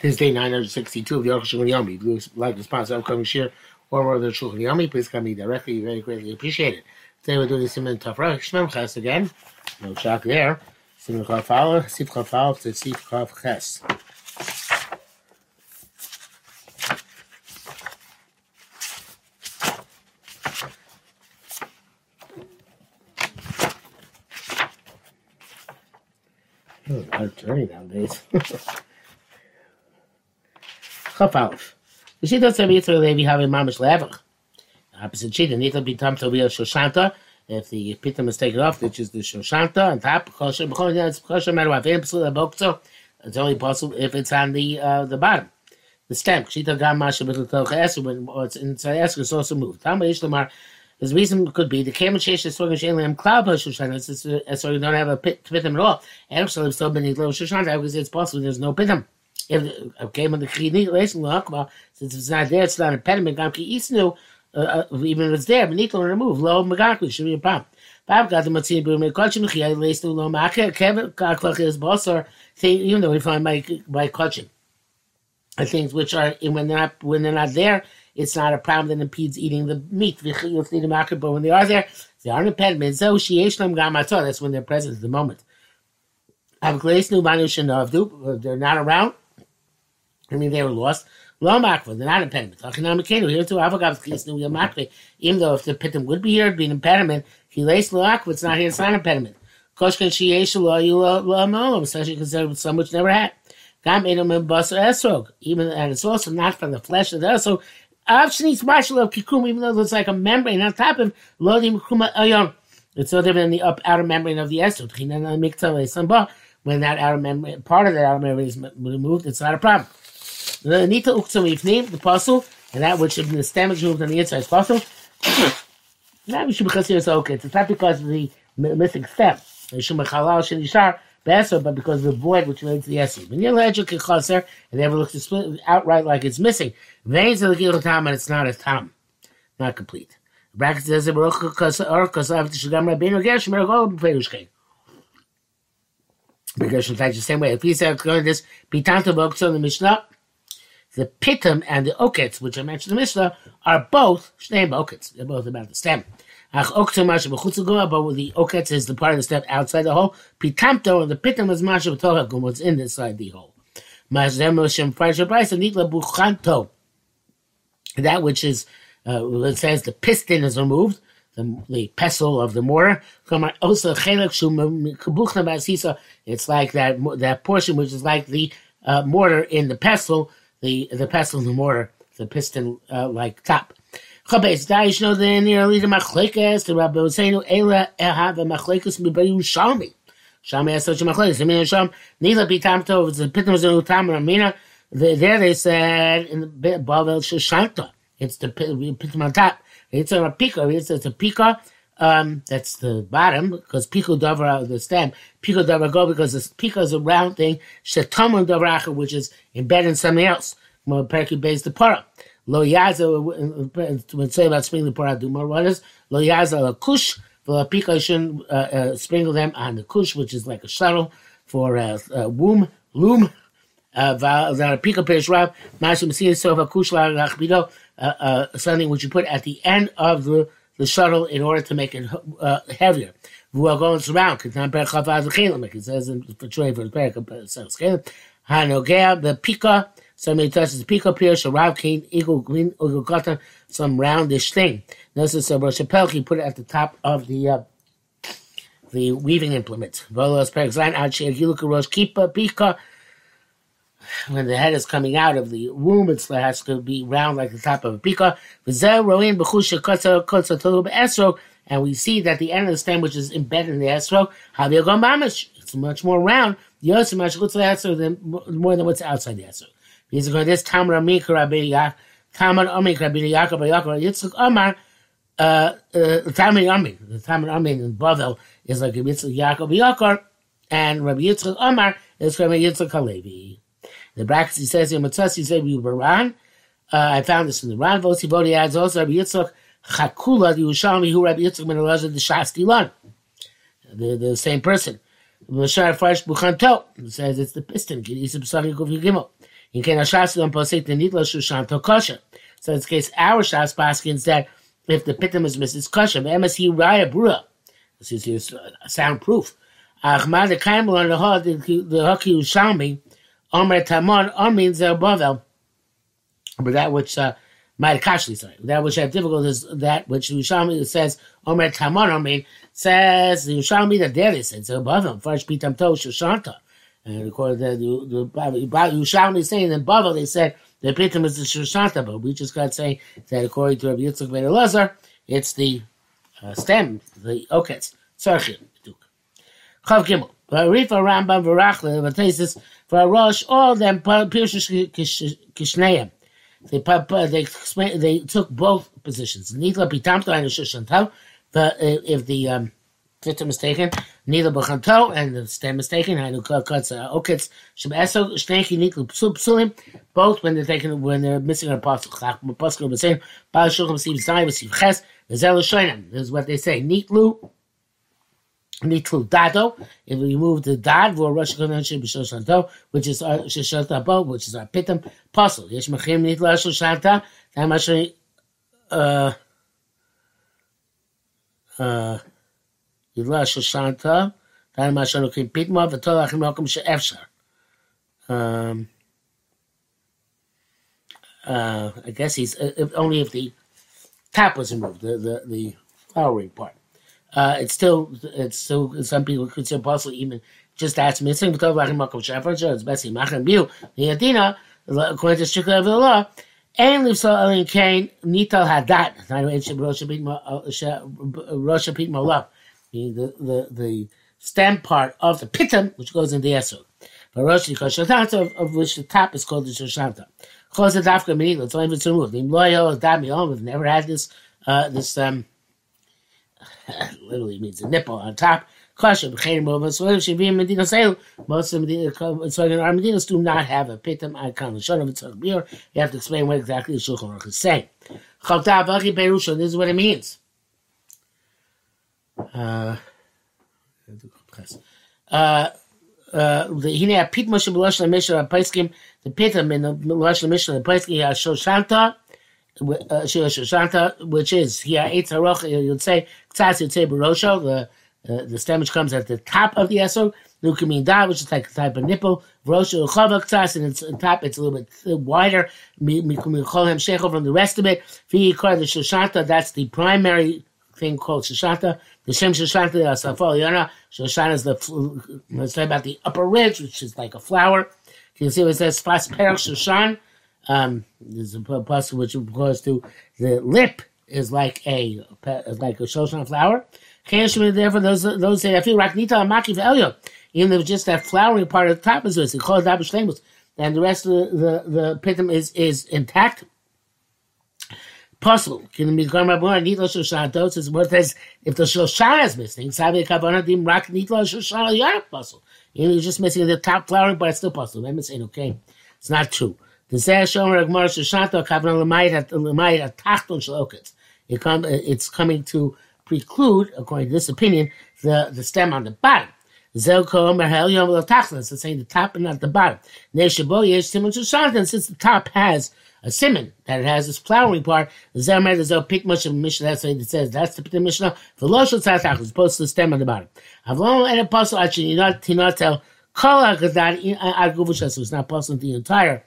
This day 962 of Yochel Shulchan Yomi. If you like to sponsor upcoming share or more of the Shulchan Yomi, please come me directly. Very greatly appreciate it. Today we're doing the Simon Tafra Shmem Ches again. No shock there. Simon Chaf Aleph, Sif Chaf Aleph to Sif Chaf Ches. Oh, hard journey nowadays. Chaf Aleph. The Shita Tzem Yitzhak Levi having mamish levach. Opposite Shita, Nita Bitam Tovia Shoshanta. If the pitam is taken off, which is the Shoshanta, on top, kosher, b'chol yeah, it's kosher matter what. If it's only possible if it's on the uh, the bottom. The stem. Shita Gam Masha B'Toch Eser, when it's inside Eser, it's also moved. Tama Yish Lamar. His reason could be the Kamen Shesh is swinging Shein Lam Cloud Shoshana, so you don't have a pit, pitam at all. And so it's still been little Shoshanta because it's possible there's no pitam if okay, when the chini relation lakma, since it's not there, it's not impediment. Gamki isnu, uh, uh, even if it's there, we need benito remove low magakli should be a problem. Bab got the matzin boom me kachim chiyai leisnu lo maka kevin kaklach is basar thing even though we find by by kachim. Things which are when they're not when they're not there, it's not a problem that impedes eating the meat. But when they are there, they are an impediment. That's when they're present at the moment. Of uh, they're not around. I mean, they were lost. Lo makva, they're not impediment. Here too, avagav chisnu yamakve. Even though if the pitim would be here, it'd be an impediment. He lays lo akva, it's not here, it's not an impediment. Koshkan shiyeshu lo you lo amolam, especially considered some which never had. God Gam edom and basar esrog. Even, and it's also not from the flesh of the esrog. Av shnis marshal of kikum, even though it's like a membrane on top of lo di mukuma ayon. Uh, it's no different than the up, outer membrane of the esrog. When that outer membrane, part of that outer membrane is removed, it's not a problem. The Nita Uktzum Yifnim, the puzzle, and that which is the is moved on the inside is puzzle. That we should be considered okay. It's not because of the missing. It be beser, but because of the void which relates to the essence. When you're allergic to chaser, and ever looks split outright like it's missing, veins of the gil tam, and it's not a tam, not complete. Because in fact, the same way, if he said going this, bitanta b'oktzon the mishnah, the pitum and the oketz, which I mentioned in the Mishnah, are both shneim oketz. They're both about the stem. Ach but the oketz is the part of the stem outside the hole. Pitamto and the pitum is masha b'tohagum, what's inside the hole. That which is, uh, it says the piston is removed, the, the pestle of the mortar. It's like that that portion which is like the uh, mortar in the pestle the the pestle the mortar, the piston uh, like top. Chabez daish no then near leader machlekes the Rabbi Hosseinu ela ehad a machlekes mibayu shalmi. Shalmi has such a machlekes. I mean sham nila bitamto the pitam was in utam ramina. There they said in the Bavel Shoshanta. It's the pitam on top. It's a pika. It's a pika. Um, that's the bottom because pico davra the stem. Pico davra go because the pico is a round thing. Shetamun davracha, which is embedded in something else. Perky base the para. Lo yaza would say about sprinkling the do more what is lo yaza la kush. The pico shouldn't uh, uh, sprinkle them on the kush, which is like a shuttle for uh, uh, womb loom. A pico perish rab. Mashim see so a kush la. Something which you put at the end of the the shuttle in order to make it uh, heavier. It says in Troy for the Hanogea, the pika, somebody touches the pika pierce, a rav cane, eagle green, eagle cotton, some roundish thing. Notice a Rosh He put it at the top of the uh, the weaving implement. Volos Perexline, Achi Agiluka Rosh Kipa, Pika, when the head is coming out of the womb, it has to be round like the top of a pika. And we see that the end of the stem, which is embedded in the esro, it's much more round. More than what's outside the esro. Because this Tamar Amik Rabbi Tamar Amik Rabbi Yaakov Yaakov Yitzchak Amar. Uh, uh, Tamar Amin, the Tamar Amin in Bavel is like Yitzchak Yaakov Yaakov, and Rabbi Yitzchak Amar is Rabbi Yitzchak Halevi. The brackets he says in Matzah, he said we were Ran. Uh, I found this in the Ran. Vosi Bodhi adds also Rabbi Yitzchak Chakula, the Yerushalmi, who Rabbi Yitzchak ben Elazar, the Shasti Lan. The, the same person. Mashar Farsh Buchanto says it's the piston. In case Shas don't posik the nitla shushanto kosher. So in this case, our Shas paskins that if the pitum is it's kosher. MSC raya brua. This is uh, soundproof. Ahmad the kaimel on the hod the omer tamon omin zerbovel. But that which uh, Kashli, sorry. That which have difficult is that which Yerushalmi says, Omer Tamon Omer, says the that there is, it's above him, Farsh Pitam To Shoshanta. And according to the, the Yerushalmi saying in Bavel, they said the Pitam is the Shoshanta, but we just got saying that according to Rabbi Yitzchak Ben Elazar, it's the uh, stem, the oketz, tzarchim, Chav Gimel. Rifa Rambam Varachle, Vatesis, for a Rosh, all them Pirshish Kishneim. They they explain, they took both positions. Neither pitamto and shushanto. If the um, is taken, neither b'chanto and the stem is taken. Hanu cuts okitz shebeso shneki niklu psulim. Both when they're taken when they're missing a apostle. Apostle was saying bal shulchan siv zayin siv ches. This is what they say. Niklu Nitlu Dado, if we move the Dad, which is our Shoshanta Bo, which is our Pitam Puzzle. Yesh Mechim Nitlu Shoshanta, Tam Asher, uh, uh, Yidla Shoshanta, Tam Asher Nukim Pitma, V'tol Achim Mokum She'efshar. Um, uh, I guess he's, uh, only if the tap was removed, the, the, the flowering part uh, it's still it's still some people consider possibly even just that's missing. But like Makom Shepherd, it's Bessie Machem Biu the Adina according to strictly of the law. Ein lifsal elin kain nital hadat. Not Rosh Pit Molav. The the the stem part of the pitum which goes in the esrog. But Rosh Hashanah of which the top is called the Shoshanta. Close the dafka minigla. It's only if it's removed. The loyal dad We've never had this uh, this um literally means a nipple on top. Most of the Medinas do not have a pitam icon. You have to explain what exactly the Shulchan Aruch is saying. This is what it means. Uh, uh, uh, the pit moshe b'losh l'mishra paiskim the pitam in the b'losh l'mishra paiskim Shoshanta, which is Haroch, you'd say the uh, the stem which comes at the top of the esrog, Da, which is like a type of nipple, and it's on top, it's a little bit uh, wider, Mikolim Shecho from the rest of it, the Shoshanta, that's the primary thing called Shoshanta. The Shem Shoshanta, uh, Yana, Shoshana is the, let's uh, say about the upper ridge, which is like a flower. You can see what it says, Shoshan, um, there's a puzzle which refers to the lip is like a like a shoshan flower. Therefore, those those say I feel raknita amaki ve'elyo. Even if just that flowering part of the top is this, it calls that and the rest of the the, the pitum is is intact. Puzzle can be gone by born nitlo shoshana is what says if the shoshana is missing, sabi kavana dim rak nitlo shoshana yar puzzle. You're just missing the top flowering but it's still puzzle. I'm saying okay, it's not true. It's coming to preclude, according to this opinion, the, the stem on the bottom. It's saying the top and not the bottom. Since the top has a simon that it has this flowering part. Zemer the Zel pick much of Mishnah. That's what it says. That's the Mishnah. For Loshel Tzatach, as opposed to the stem on the bottom. Avlon and apostle actually not tell Kala because that Arguvushas was not possible the entire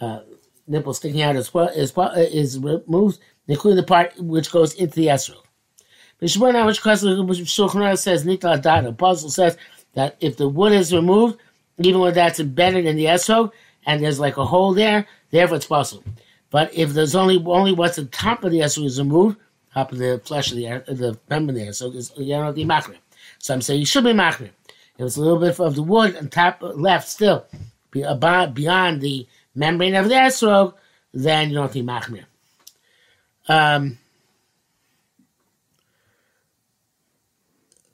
uh, nipple sticking out as well is is is removed, including the part which goes into the esrog. Mishmona, which Shulchan says Nitla the puzzle says that if the wood is removed, even when that's embedded in the esrog, and there's like a hole there, therefore it's possible. But if there's only only what's the top of the esrog is removed, top of the flesh of the the member there, so it's you know the machrim. Some say you should be machrim. If it's a little bit of the wood on top left still, beyond the membrane of the esrog, then you don't need machmir. Um,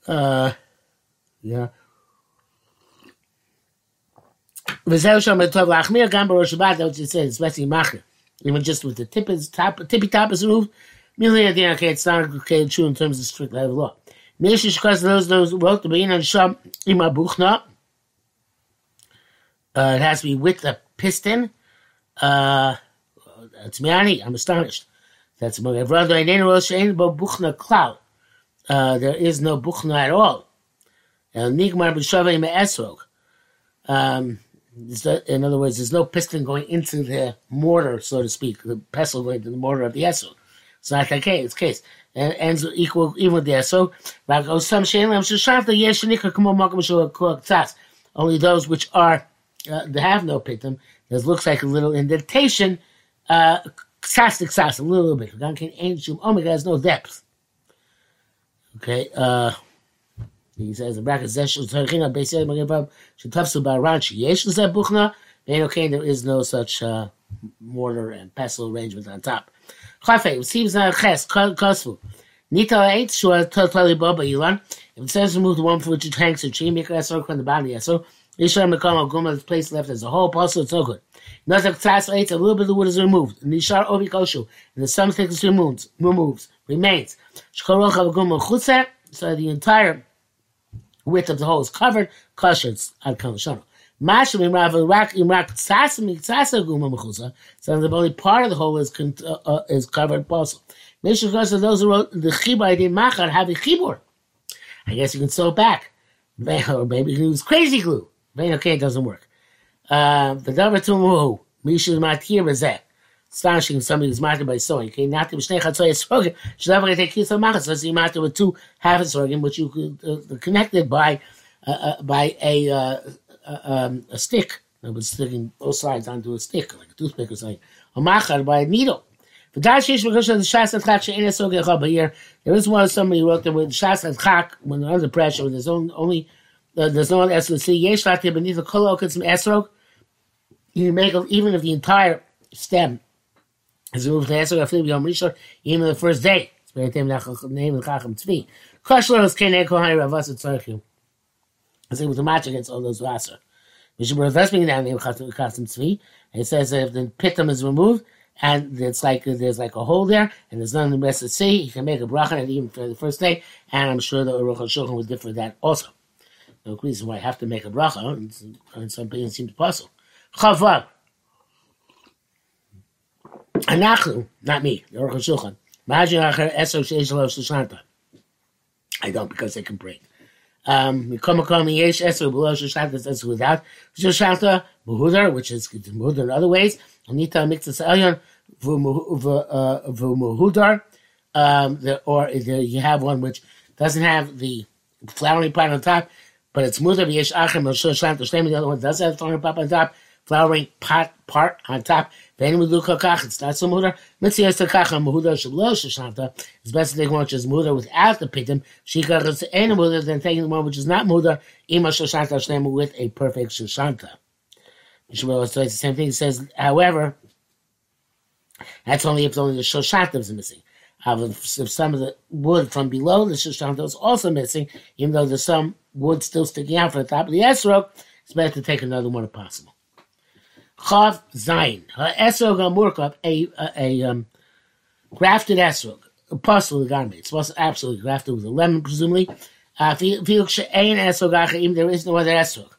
uh, yeah. V'zeu shom etov lachmir gam b'rosh Shabbat. That's what it says, especially machmir. Even just with the tip is top, tippy top is removed. Merely at the okay, it's not okay, true in terms of strict law. Mishish because those those wrote the bein and sham ima. Uh, it has to be with the piston Uh, me, I'm astonished. That's buchna cloud. Uh, there is no buchna at all. Um, in other words, there's no piston going into the mortar, so to speak, the pestle going into the mortar of the esrog. It's not the case. It's case. And ends equal even with the esrog. Only those which are uh, they have no pitum. This looks like a little indentation. Uh, sastic sas, a little bit. Omega has no depth. Okay. Uh, he says the bracket zeshul tzarchina beisel magavam shetafsu baranchi yesh lezeh buchna. Okay, there is no such uh, mortar and pestle arrangement on top. Chafe, seems uh, ches kosfu. Nita eight shua totally boba ilan. If it says remove the one for which it hangs a tree, make a esor from the body esor. Yishar mekama guma the place left as a whole. It's no good. Nothing tzas eight. A little bit of the wood is removed. Nishar obi koshu, and the some things removes, removes, remains. Shkorocha guma. So the entire width of the hole is covered, kosher, ad kamashana. Mashim imrav rak imrak tsasim tsasa guma mechusa. So the only part of the hole is uh, uh, is covered also. Mishra goes those who wrote the chibur did machar have a chibur. I guess you can sew it back, or maybe you can use crazy glue. Okay, it doesn't work. Uh, the davar tumuhu mishu matir bezeh. Astonishing somebody who's matter by sewing. Okay, not the mishnei chatzoy esrogim. Should never take kisa machas. So you matter with two half esrogim, which you could uh, connected by uh, uh, by a uh, uh, um, a stick. It was sticking both sides onto a stick, like a toothpick or something. A machar by a needle. There is one somebody wrote that with Shas Chak when under pressure, there's only uh, there's no one esrog. See, yesh latir beneath the kol okets esrog. You make even if the entire stem as removed from Esrog Afil Yom Rishon, even the first day. It's very name of Chacham Tzvi. Koshler is Kenei Kohai Ravas Tzorchim. I say with the match against all those Vaser. Mishmur Vesming down name Chacham Tzvi. It says that if the pitum is removed, and it's like there's like a hole there, and there's nothing the rest to see. You can make a bracha even for the first day, and I'm sure the Aruch HaShulchan would differ that also. No reason why I have to make a bracha, and, some people seem to puzzle. Chavav. Anachnu, not me, the Aruch HaShulchan. Imagine acher eso sheish lo shoshanta. I don't because they can break. Um, Mikomakom yesh eso below shoshanta says without shoshanta muhudar, which is muhudar in other ways. Anita mixes elyon v'muhudar. Um, or you have one which doesn't have the flowering part on top, but it's mudar v'yesh achem shoshanta shlem. The other one does have flowering part on top flowering pot part on top. Then we do kakach, it's not so muda. Mitzias takacha muda shablo shashanta. It's best to take one which is muda without the pitim. Shikach is any muda than taking the one which is not muda, ima shashanta shlema with a perfect shashanta. Yishmael says the same thing. He says, however, that's only if only the shoshanta is missing. If some of the wood from below the shoshanta is also missing, even though there's some wood still sticking out from the top of the esrog, it's better to take another one if possible. Chav Zayin. Esrog a, a, a um, grafted esrog, a puzzle of garment. It's to absolutely grafted with a lemon, presumably. Uh, there is no other esrog.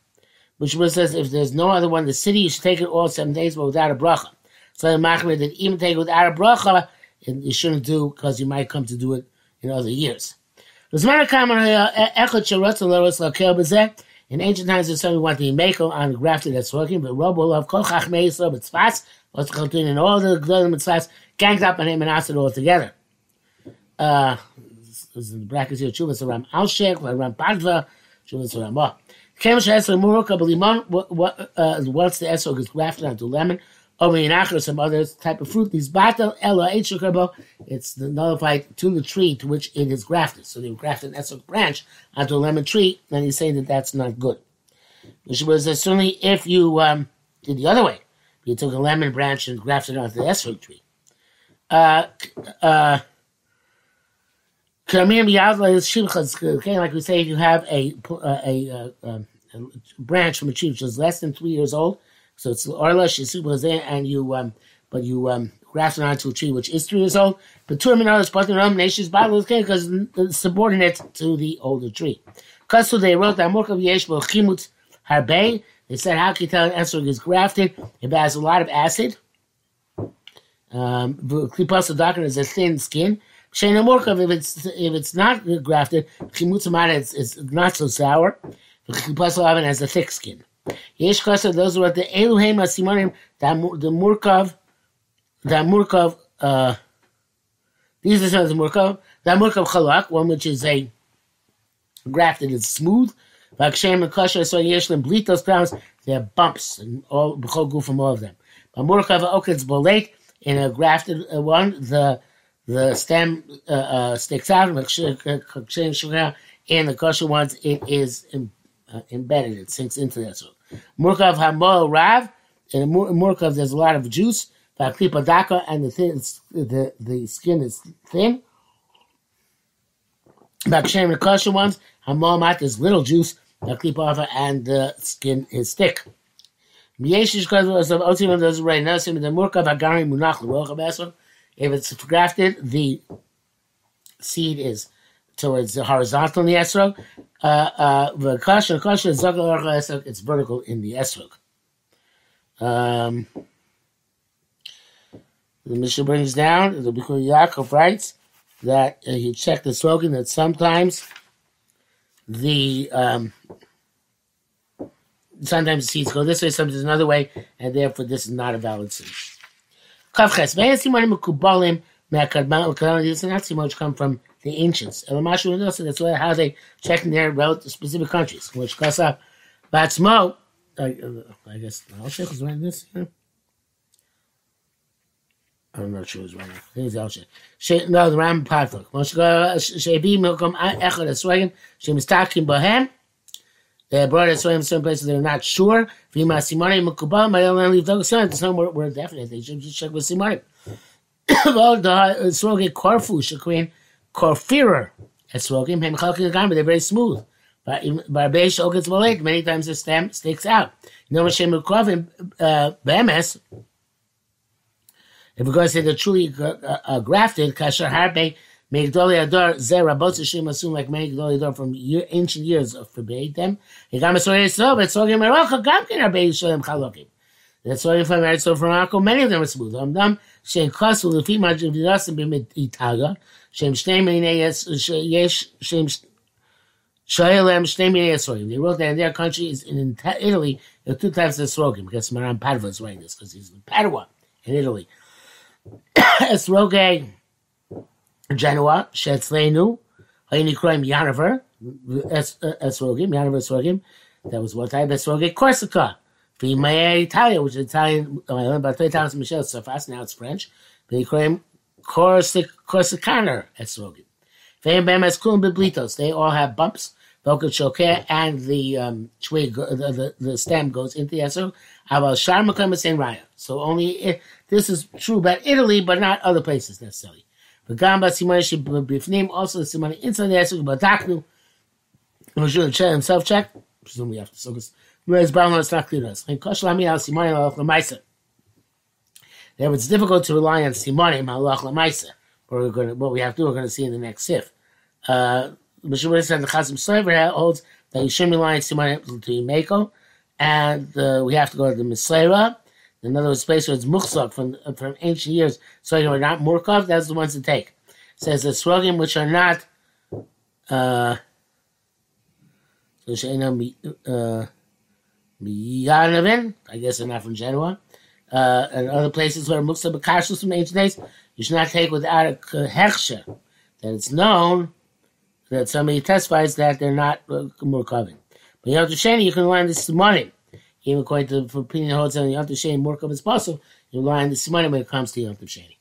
Which says if there's no other one the city, you should take it all seven days, but without a bracha. So the machmir that even take it without a bracha, you shouldn't do because you might come to do it in other years. In ancient times, there's somebody wanting to make on the grafted that's working, but Rob will have Kol Chachmei Yisrael B'tzfas, what's Chaltin, in all the Gdolim B'tzfas ganged up on him and asked it all together. Uh, this is in brackets here, Chuvas Aram Alshek, Aram Padva, Chuvas Aram Ba. Kemesh Esrog Muruka B'limon, once the Esrog is grafted onto lemon, or some other type of fruit, these batel ella it's nullified to the tree to which it is grafted. So they grafted an esrog branch onto a lemon tree, and he's saying that that's not good. Which was certainly if you um, did the other way, you took a lemon branch and grafted it onto the esrog tree. Uh, uh, like we say, if you have a, a, a, a branch from a tree which is less than three years old, so it's Orla Shisuba and you um but you um graft it onto a tree which is three years old. But is part of the nation's bottle okay because it's subordinate to the older tree. Because so they wrote that Morkav Yesh Chimut Harbe. They said how can you tell an esrog is grafted it has a lot of acid? Um, Klipas doctrine is a thin skin. Shayna Morkov, if it's if it's not grafted, Chimutsamana it's, it's not so sour. Klipas oven has a thick skin. Yesh Kasa, those were the Eluhem Asimonim, the Murkov, the Murkov, uh, these are some of the Murkov, the Murkov Chalak, one which is a grafted and smooth. Vakshem and Kasha, so Yeshlim Blitos crowns, they have bumps and all, Bechol Gu from all of them. But Murkov Okets Bolate, in a grafted one, the the stem uh, uh, sticks out. In the kosher ones, it is uh, embedded. It sinks into that. So, Murkav Hamol Rav. In Murkav, there's a lot of juice. Vaklipa Daka, and the, thin, the, the skin is thin. Bakshem, kosher ones, Hamol Mat is little juice. Vaklipa and the skin is thick. If it's grafted, the seed is towards the horizontal in the esrog. Uh, uh, it's vertical in the esrog. Um, the Mishnah brings down, the Bikkur Yaakov writes that uh, he checked the slogan that sometimes the um, sometimes the seeds go this way, sometimes another way, and therefore this is not a valid seed. Not seem much come from the ancients. That's how they check in their relative specific countries. Which Kasab Batzmo, I guess Alshech is writing this. I'm not sure who's writing. I think it's Alshech. No, the Ram Padlock. Shebi Milkom Echad Eswagan, Shemistakim Bohem. They brought it in certain places they're not sure. Vima Simone Mukubal, my own leave dog son. Some were, were definite. They should just check with Simone. Well, the uh, Swogi Corfu, Shaquin, Corfirer, at Swogim, Hem Chalkin they're very smooth. But Barbesh Okets Molet, many times the stem sticks out. You know, Hashem Mukrovim, uh, Bemes, if we're going to say they're truly uh, uh, grafted, Kasher Harbe, Megdoli Ador, Zera, both Hashem assume like Megdoli Ador from year, ancient years of forbade them. Higam Esoy Yisrael, but Sogim Merocha, Gamkin Rabbi Yisrael Chalokim. That's why if I'm married so from Morocco, many of them are smooth. Amdam, Shem Klasu, Lefi Majim Vidasim Bimit Itaga, Shem Shnei Minei Yesh, Shem Shoelem Shnei Minei Esoyim. They wrote that in their country, is in Italy, there are two types of Esrogim, because Maran Padua is writing this, because he's in Padua, in Italy. Esrogim, Genoa, Shetzlenu, Hayni Kroim Yanaver, Esrogim, uh, Yanaver Esrogim, that was one time, Esrogim, Corsica, Vimaya Italia, which is Italian, uh, about three times Michel fast now it's French. Vimaya Corsicaner Esrogim. Vim Bam Esculum They all have bumps. Vocal and the um, the, the, stem goes into the Esrog. Aval Sharmakam is in Raya. So only eh, this is true about Italy, but not other places necessarily. Vagamba Simonish Bifnim, also the Simoni inside the Esrog, but Daknu. Moshe himself check, presumably after Sukkot. That it's difficult to rely on simonim halach lemaisa. What we have to, we're going to see in the next sif. Uh, Mishabris and the Chazim Sover holds that you shouldn't rely on simonim to Yimeko, and uh, we have to go to the Mislera. In other words, place where it's muksok from from ancient years, so you are not murkov. That's the ones to take. It says the srogim which are not. Uh, uh, I guess they're not from Genoa. Uh, and other places where muksa bekashus from ancient days, you should not take without a hechsher, that it's known that somebody testifies that they're not uh, murkavim. But to Shani, you can learn this morning even according to for opinion holds on Yom Sheni, more as possible, you on the money when it comes to Yom Sheni.